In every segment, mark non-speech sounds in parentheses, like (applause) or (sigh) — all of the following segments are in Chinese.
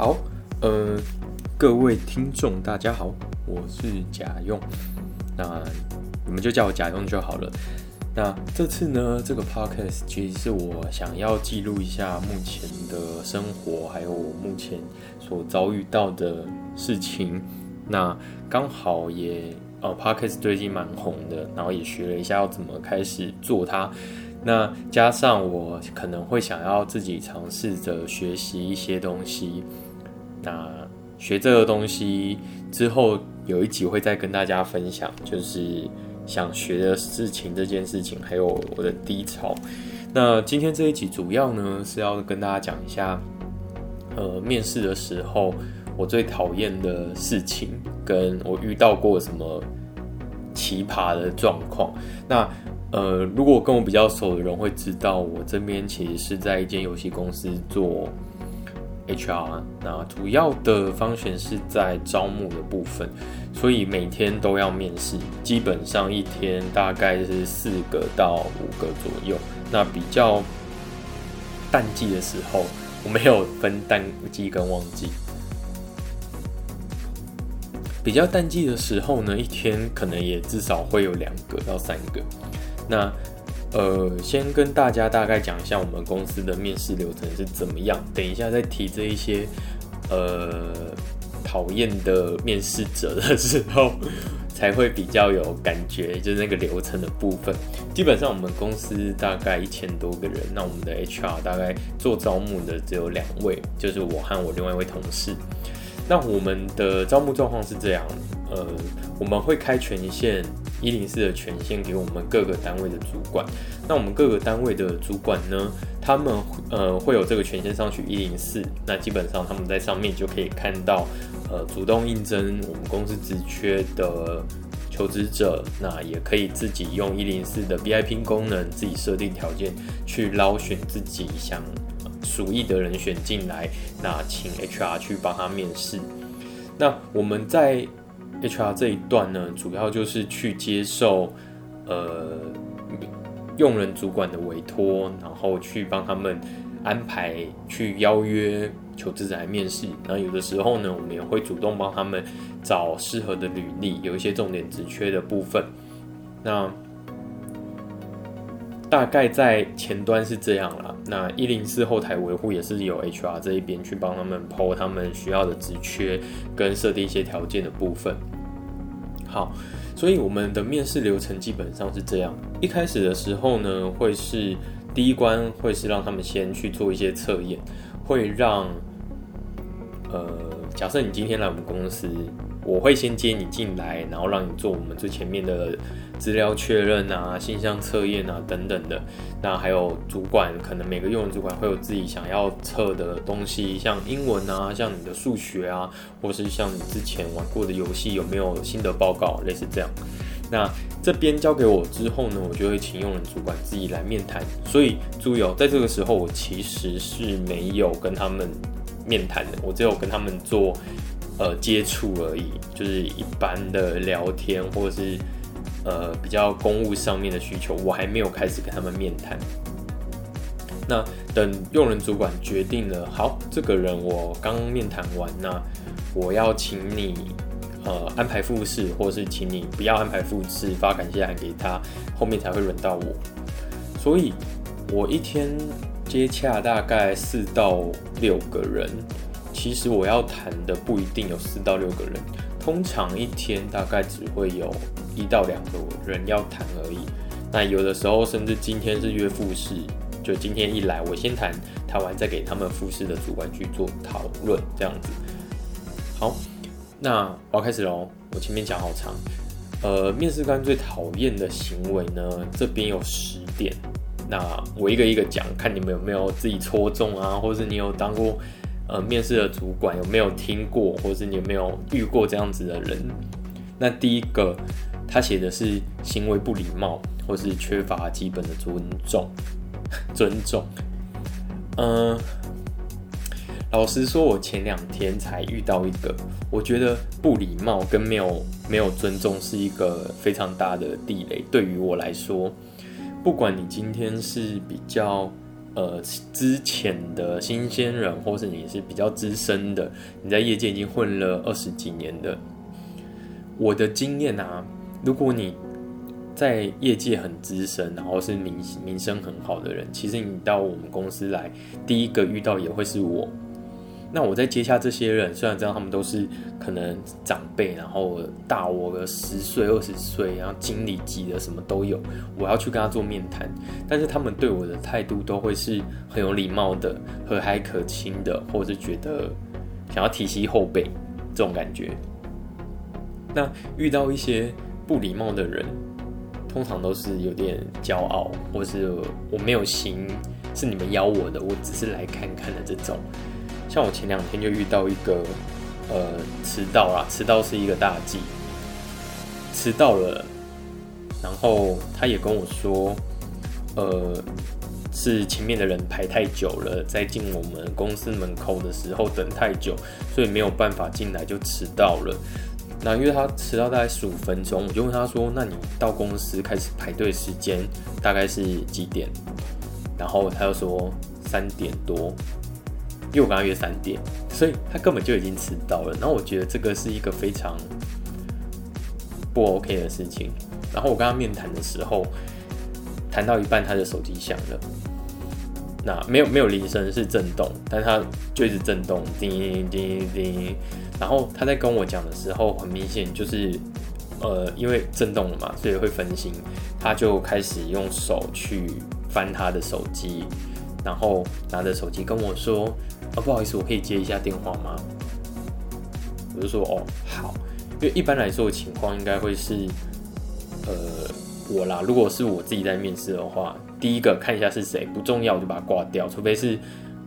好，呃，各位听众大家好，我是贾用，那你们就叫我贾用就好了。那这次呢，这个 podcast 其实是我想要记录一下目前的生活，还有我目前所遭遇到的事情。那刚好也，呃，podcast 最近蛮红的，然后也学了一下要怎么开始做它。那加上我可能会想要自己尝试着学习一些东西。那学这个东西之后，有一集会再跟大家分享，就是。想学的事情这件事情，还有我的低潮。那今天这一集主要呢是要跟大家讲一下，呃，面试的时候我最讨厌的事情，跟我遇到过什么奇葩的状况。那呃，如果跟我比较熟的人会知道，我这边其实是在一间游戏公司做。HR，那主要的方向是在招募的部分，所以每天都要面试，基本上一天大概是四个到五个左右。那比较淡季的时候，我没有分淡季跟旺季。比较淡季的时候呢，一天可能也至少会有两个到三个。那呃，先跟大家大概讲一下我们公司的面试流程是怎么样。等一下再提这一些呃讨厌的面试者的时候，才会比较有感觉，就是那个流程的部分。基本上我们公司大概一千多个人，那我们的 HR 大概做招募的只有两位，就是我和我另外一位同事。那我们的招募状况是这样，呃，我们会开权限。一零四的权限给我们各个单位的主管，那我们各个单位的主管呢，他们呃会有这个权限上去一零四，那基本上他们在上面就可以看到，呃，主动应征我们公司职缺的求职者，那也可以自己用一零四的 VIP 功能，自己设定条件去捞选自己想属意的人选进来，那请 HR 去帮他面试。那我们在 HR 这一段呢，主要就是去接受呃用人主管的委托，然后去帮他们安排去邀约求职者来面试。然后有的时候呢，我们也会主动帮他们找适合的履历，有一些重点职缺的部分。那大概在前端是这样啦。那一零四后台维护也是有 HR 这一边去帮他们 po 他们需要的职缺跟设定一些条件的部分。好，所以我们的面试流程基本上是这样。一开始的时候呢，会是第一关会是让他们先去做一些测验，会让呃，假设你今天来我们公司。我会先接你进来，然后让你做我们最前面的资料确认啊、信箱测验啊等等的。那还有主管，可能每个用人主管会有自己想要测的东西，像英文啊，像你的数学啊，或是像你之前玩过的游戏有没有心得报告，类似这样。那这边交给我之后呢，我就会请用人主管自己来面谈。所以注意哦，在这个时候我其实是没有跟他们面谈的，我只有跟他们做。呃，接触而已，就是一般的聊天，或者是呃比较公务上面的需求，我还没有开始跟他们面谈。那等用人主管决定了，好，这个人我刚面谈完，那我要请你呃安排复试，或是请你不要安排复试，发感谢函给他，后面才会轮到我。所以，我一天接洽大概四到六个人。其实我要谈的不一定有四到六个人，通常一天大概只会有一到两个人要谈而已。那有的时候甚至今天是约复试，就今天一来我先谈，谈完再给他们复试的主管去做讨论，这样子。好，那我要开始喽。我前面讲好长，呃，面试官最讨厌的行为呢，这边有十点。那我一个一个讲，看你们有没有自己戳中啊，或者是你有当过。呃，面试的主管有没有听过，或是你有没有遇过这样子的人？那第一个，他写的是行为不礼貌，或是缺乏基本的尊重。尊重。嗯、呃，老实说，我前两天才遇到一个，我觉得不礼貌跟没有没有尊重是一个非常大的地雷。对于我来说，不管你今天是比较。呃之前的新鲜人，或是你是比较资深的，你在业界已经混了二十几年的，我的经验啊，如果你在业界很资深，然后是名名声很好的人，其实你到我们公司来，第一个遇到也会是我。那我在接下这些人，虽然知道他们都是可能长辈，然后大我个十岁、二十岁，然后经理级的什么都有，我要去跟他做面谈，但是他们对我的态度都会是很有礼貌的、和蔼可亲的，或者是觉得想要提携后辈这种感觉。那遇到一些不礼貌的人，通常都是有点骄傲，或是我没有心，是你们邀我的，我只是来看看的这种。像我前两天就遇到一个，呃，迟到啦，迟到是一个大忌，迟到了，然后他也跟我说，呃，是前面的人排太久了，在进我们公司门口的时候等太久，所以没有办法进来就迟到了。那因为他迟到大概十五分钟，我就问他说：“那你到公司开始排队时间大概是几点？”然后他又说三点多。因为我跟他约三点，所以他根本就已经迟到了。然后我觉得这个是一个非常不 OK 的事情。然后我跟他面谈的时候，谈到一半，他的手机响了。那没有没有铃声，是震动，但他就一直震动，叮叮叮。然后他在跟我讲的时候，很明显就是呃，因为震动了嘛，所以会分心。他就开始用手去翻他的手机，然后拿着手机跟我说。哦，不好意思，我可以接一下电话吗？我就说哦，好，因为一般来说的情况应该会是，呃，我啦，如果是我自己在面试的话，第一个看一下是谁，不重要我就把它挂掉，除非是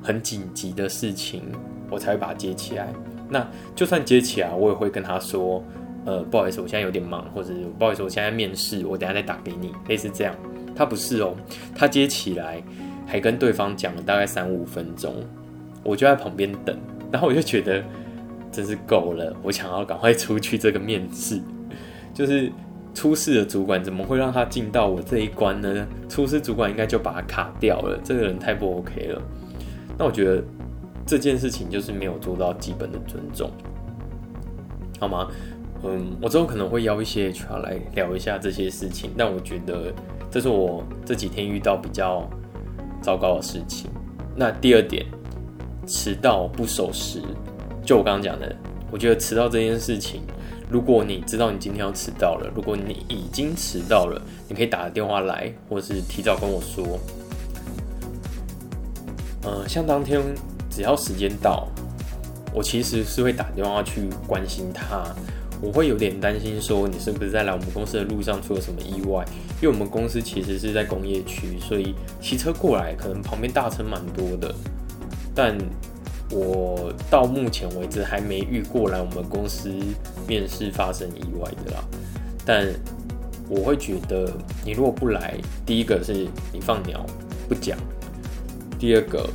很紧急的事情，我才会把它接起来。那就算接起来，我也会跟他说，呃，不好意思，我现在有点忙，或者不好意思，我现在面试，我等下再打给你，类似这样。他不是哦，他接起来还跟对方讲了大概三五分钟。我就在旁边等，然后我就觉得真是够了，我想要赶快出去这个面试。(laughs) 就是初试的主管怎么会让他进到我这一关呢？初试主管应该就把他卡掉了，这个人太不 OK 了。那我觉得这件事情就是没有做到基本的尊重，好吗？嗯，我之后可能会邀一些 HR 来聊一下这些事情，但我觉得这是我这几天遇到比较糟糕的事情。那第二点。迟到不守时，就我刚刚讲的，我觉得迟到这件事情，如果你知道你今天要迟到了，如果你已经迟到了，你可以打个电话来，或是提早跟我说。呃，像当天只要时间到，我其实是会打电话去关心他，我会有点担心说你是不是在来我们公司的路上出了什么意外，因为我们公司其实是在工业区，所以骑车过来可能旁边大车蛮多的。但我到目前为止还没遇过来我们公司面试发生意外的啦。但我会觉得，你如果不来，第一个是你放鸟不讲，第二个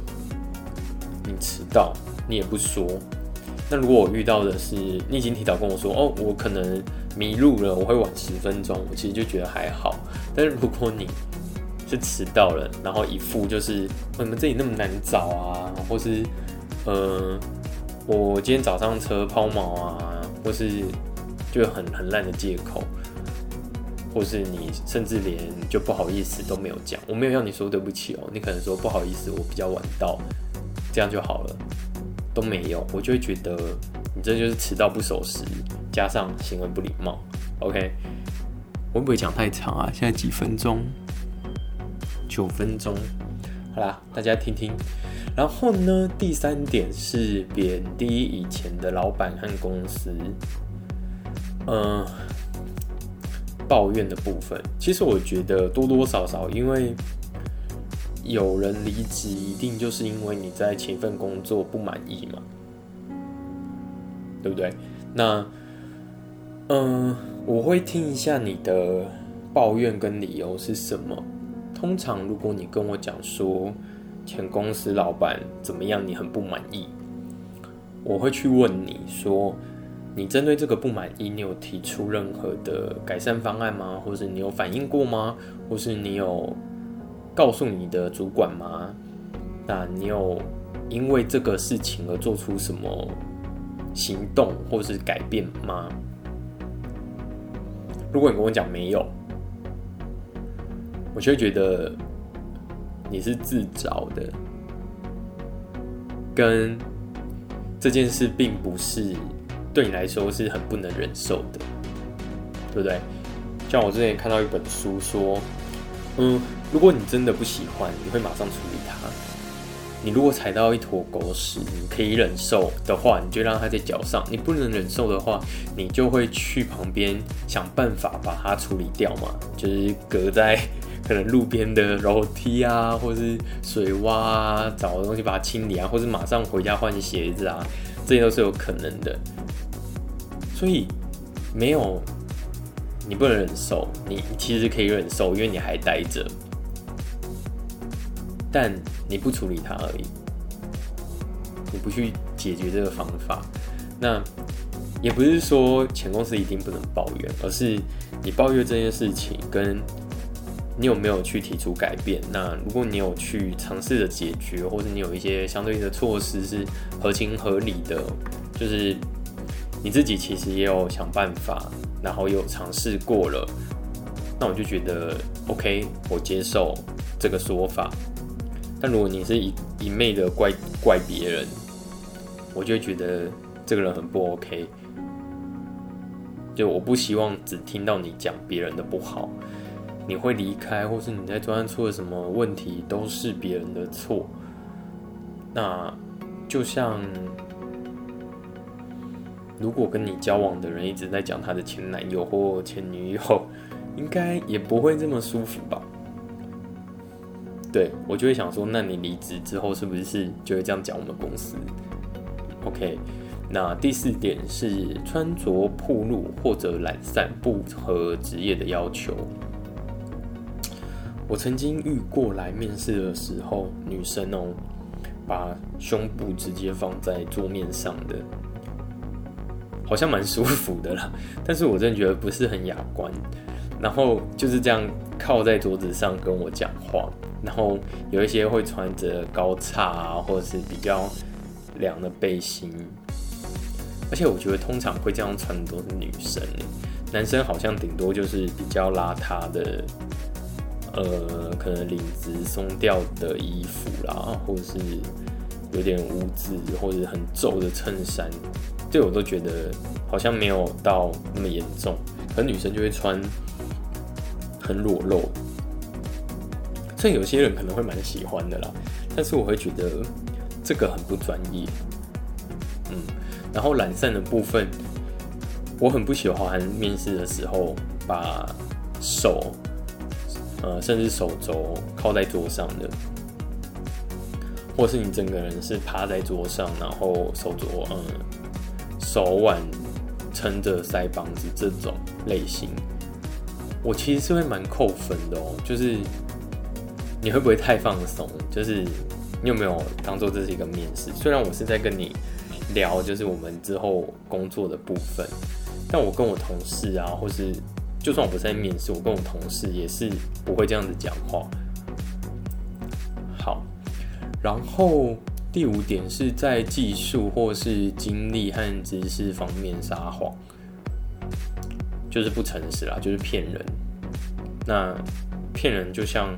你迟到你也不说。那如果我遇到的是你已经提早跟我说，哦，我可能迷路了，我会晚十分钟，我其实就觉得还好。但是如果你是迟到了，然后一副就是为什么这里那么难找啊，或是呃，我今天早上车抛锚啊，或是就很很烂的借口，或是你甚至连就不好意思都没有讲，我没有要你说对不起哦，你可能说不好意思，我比较晚到，这样就好了，都没有，我就会觉得你这就是迟到不守时，加上行为不礼貌。OK，我会不会讲太长啊？现在几分钟？九分钟，好啦，大家听听。然后呢，第三点是贬低以前的老板和公司，嗯、呃，抱怨的部分。其实我觉得多多少少，因为有人离职，一定就是因为你在前份工作不满意嘛，对不对？那，嗯、我会听一下你的抱怨跟理由是什么。通常，如果你跟我讲说前公司老板怎么样，你很不满意，我会去问你说，你针对这个不满意，你有提出任何的改善方案吗？或是你有反映过吗？或是你有告诉你的主管吗？那你有因为这个事情而做出什么行动或是改变吗？如果你跟我讲没有，我就会觉得你是自找的，跟这件事并不是对你来说是很不能忍受的，对不对？像我之前看到一本书说，嗯，如果你真的不喜欢，你会马上处理它。你如果踩到一坨狗屎，你可以忍受的话，你就让它在脚上；你不能忍受的话，你就会去旁边想办法把它处理掉嘛。就是隔在可能路边的楼梯啊，或是水洼啊，找个东西把它清理啊，或是马上回家换鞋子啊，这些都是有可能的。所以没有。你不能忍受，你其实可以忍受，因为你还待着，但你不处理它而已，你不去解决这个方法，那也不是说前公司一定不能抱怨，而是你抱怨这件事情，跟你有没有去提出改变。那如果你有去尝试着解决，或者你有一些相对应的措施是合情合理的，就是你自己其实也有想办法。然后有尝试过了，那我就觉得 OK，我接受这个说法。但如果你是一一昧的怪怪别人，我就觉得这个人很不 OK。就我不希望只听到你讲别人的不好，你会离开，或是你在专案出了什么问题，都是别人的错。那就像。如果跟你交往的人一直在讲他的前男友或前女友，(laughs) 应该也不会这么舒服吧？对，我就会想说，那你离职之后是不是就会这样讲我们公司？OK，那第四点是穿着暴露或者懒散不合职业的要求。我曾经遇过来面试的时候，女生哦，把胸部直接放在桌面上的。好像蛮舒服的啦，(laughs) 但是我真的觉得不是很雅观。然后就是这样靠在桌子上跟我讲话，然后有一些会穿着高叉啊，或者是比较凉的背心。而且我觉得通常会这样穿的都是女生，男生好像顶多就是比较邋遢的，呃，可能领子松掉的衣服啦，或者是有点污渍或者很皱的衬衫。这我都觉得好像没有到那么严重，可女生就会穿很裸露，所以有些人可能会蛮喜欢的啦。但是我会觉得这个很不专业，嗯。然后懒散的部分，我很不喜欢面试的时候把手，呃，甚至手肘靠在桌上的，或是你整个人是趴在桌上，然后手肘，嗯。手腕撑着腮帮子这种类型，我其实是会蛮扣分的哦。就是你会不会太放松？就是你有没有当做这是一个面试？虽然我是在跟你聊，就是我们之后工作的部分，但我跟我同事啊，或是就算我不是在面试，我跟我同事也是不会这样子讲话。好，然后。第五点是在技术或是经历和知识方面撒谎，就是不诚实啦，就是骗人。那骗人就像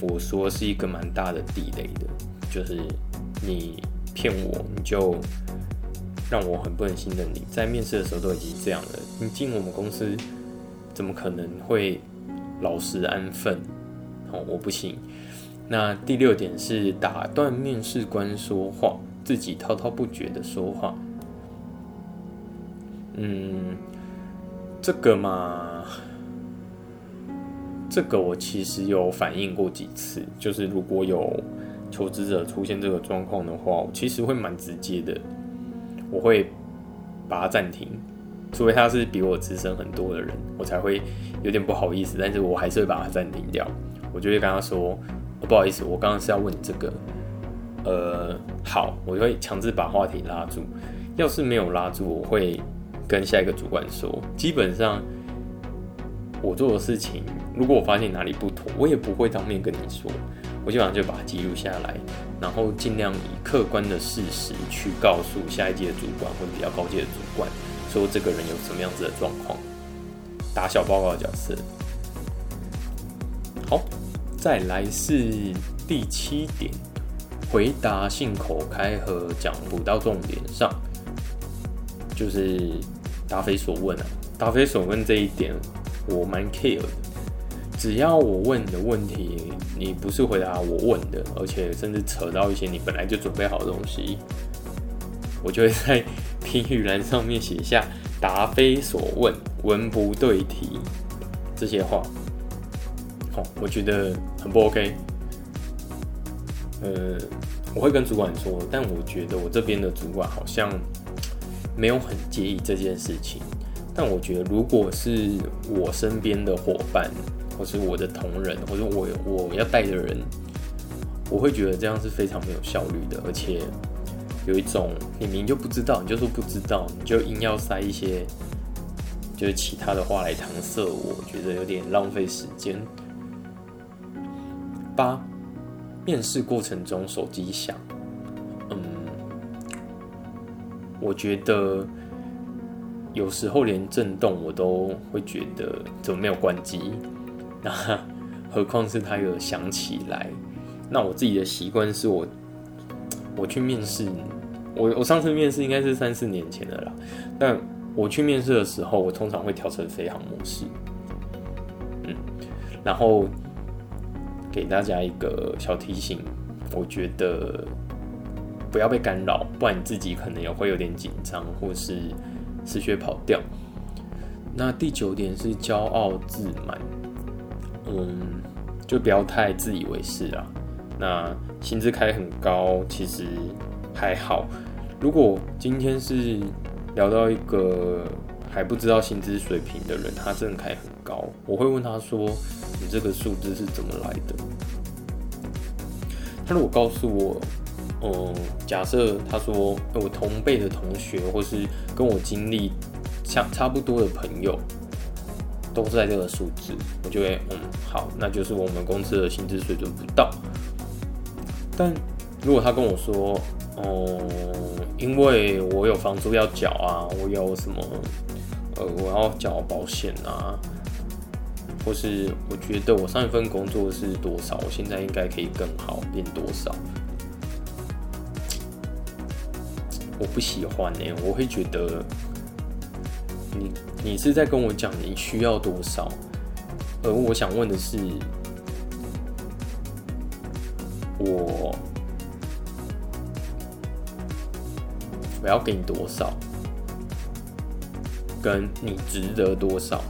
我说是一个蛮大的地雷的，就是你骗我，你就让我很不能信任你。在面试的时候都已经这样了，你进我们公司怎么可能会老实安分？哦，我不信。那第六点是打断面试官说话，自己滔滔不绝的说话。嗯，这个嘛，这个我其实有反映过几次，就是如果有求职者出现这个状况的话，我其实会蛮直接的，我会把它暂停，除非他是比我资深很多的人，我才会有点不好意思，但是我还是会把它暂停掉，我就会跟他说。不好意思，我刚刚是要问你这个，呃，好，我会强制把话题拉住。要是没有拉住，我会跟下一个主管说。基本上，我做的事情，如果我发现哪里不妥，我也不会当面跟你说，我基本上就把它记录下来，然后尽量以客观的事实去告诉下一届的主管或者比较高阶的主管，说这个人有什么样子的状况，打小报告的角色。好，再来是第七点，回答信口开河，讲不到重点上，就是答非所问啊。答非所问这一点，我蛮 care 的。只要我问你的问题，你不是回答我问的，而且甚至扯到一些你本来就准备好的东西，我就会在 (laughs) 评语栏上面写下“答非所问，文不对题”这些话。我觉得很不 OK。呃，我会跟主管说，但我觉得我这边的主管好像没有很介意这件事情。但我觉得，如果是我身边的伙伴，或是我的同仁，或者我我要带的人，我会觉得这样是非常没有效率的，而且有一种你明明就不知道，你就说不知道，你就硬要塞一些就是其他的话来搪塞，我觉得有点浪费时间。八，面试过程中手机响，嗯，我觉得有时候连震动我都会觉得怎么没有关机。那 (laughs) 何况是他有想起来，那我自己的习惯是我我去面试，我我上次面试应该是三四年前的啦。但我去面试的时候，我通常会调成飞行模式，嗯，然后给大家一个小提醒，我觉得不要被干扰，不然你自己可能也会有点紧张，或是失血跑掉。那第九点是骄傲自满。嗯，就不要太自以为是啊。那薪资开很高，其实还好。如果今天是聊到一个还不知道薪资水平的人，他真的开很高，我会问他说：“你这个数字是怎么来的？”他如果告诉我，嗯，假设他说我同辈的同学，或是跟我经历差差不多的朋友。都在这个数字，我就会嗯好，那就是我们公司的薪资水准不到。但如果他跟我说，哦、嗯，因为我有房租要缴啊，我有什么，呃，我要缴保险啊，或是我觉得我上一份工作是多少，我现在应该可以更好，变多少？我不喜欢呢、我会觉得你。你是在跟我讲你需要多少，而我想问的是，我我要给你多少，跟你值得多少，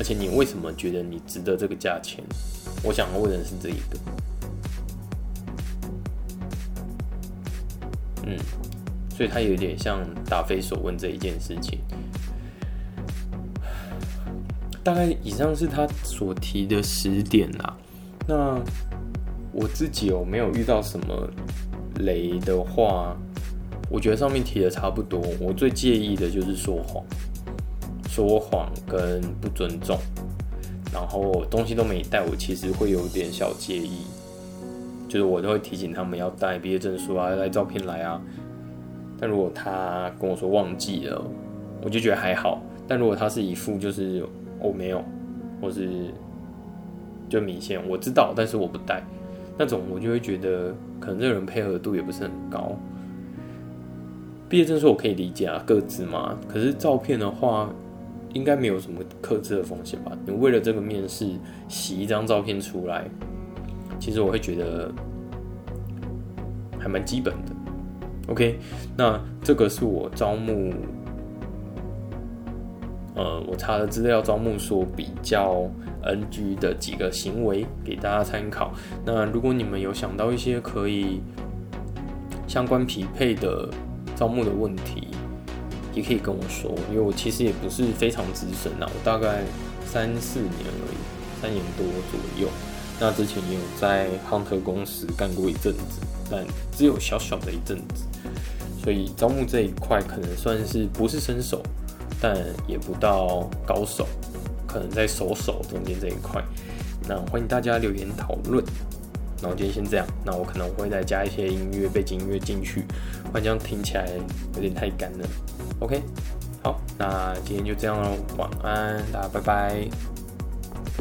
而且你为什么觉得你值得这个价钱？我想问的是这一个，嗯，所以他有点像答非所问这一件事情。大概以上是他所提的十点啦。那我自己有没有遇到什么雷的话？我觉得上面提的差不多。我最介意的就是说谎，说谎跟不尊重，然后东西都没带，我其实会有点小介意。就是我都会提醒他们要带毕业证书啊，要带照片来啊。但如果他跟我说忘记了，我就觉得还好。但如果他是一副就是。我、没有，或是就明显我知道，但是我不带那种，我就会觉得可能这个人配合度也不是很高。毕业证书我可以理解啊，各自嘛。可是照片的话，应该没有什么克制的风险吧？你为了这个面试洗一张照片出来，其实我会觉得还蛮基本的。OK，那这个是我招募。呃，我查了资料，招募所比较 NG 的几个行为给大家参考。那如果你们有想到一些可以相关匹配的招募的问题，也可以跟我说，因为我其实也不是非常资深。那我大概三四年而已，三年多左右。那之前也有在亨特公司干过一阵子，但只有小小的一阵子。所以招募这一块可能算是不是伸手，但也不到高手，可能在手手中间这一块。那欢迎大家留言讨论。那我今天先这样，那我可能会再加一些音乐背景音乐进去，不然这样听起来有点太干了。OK，好，那今天就这样了，晚安，大家拜拜。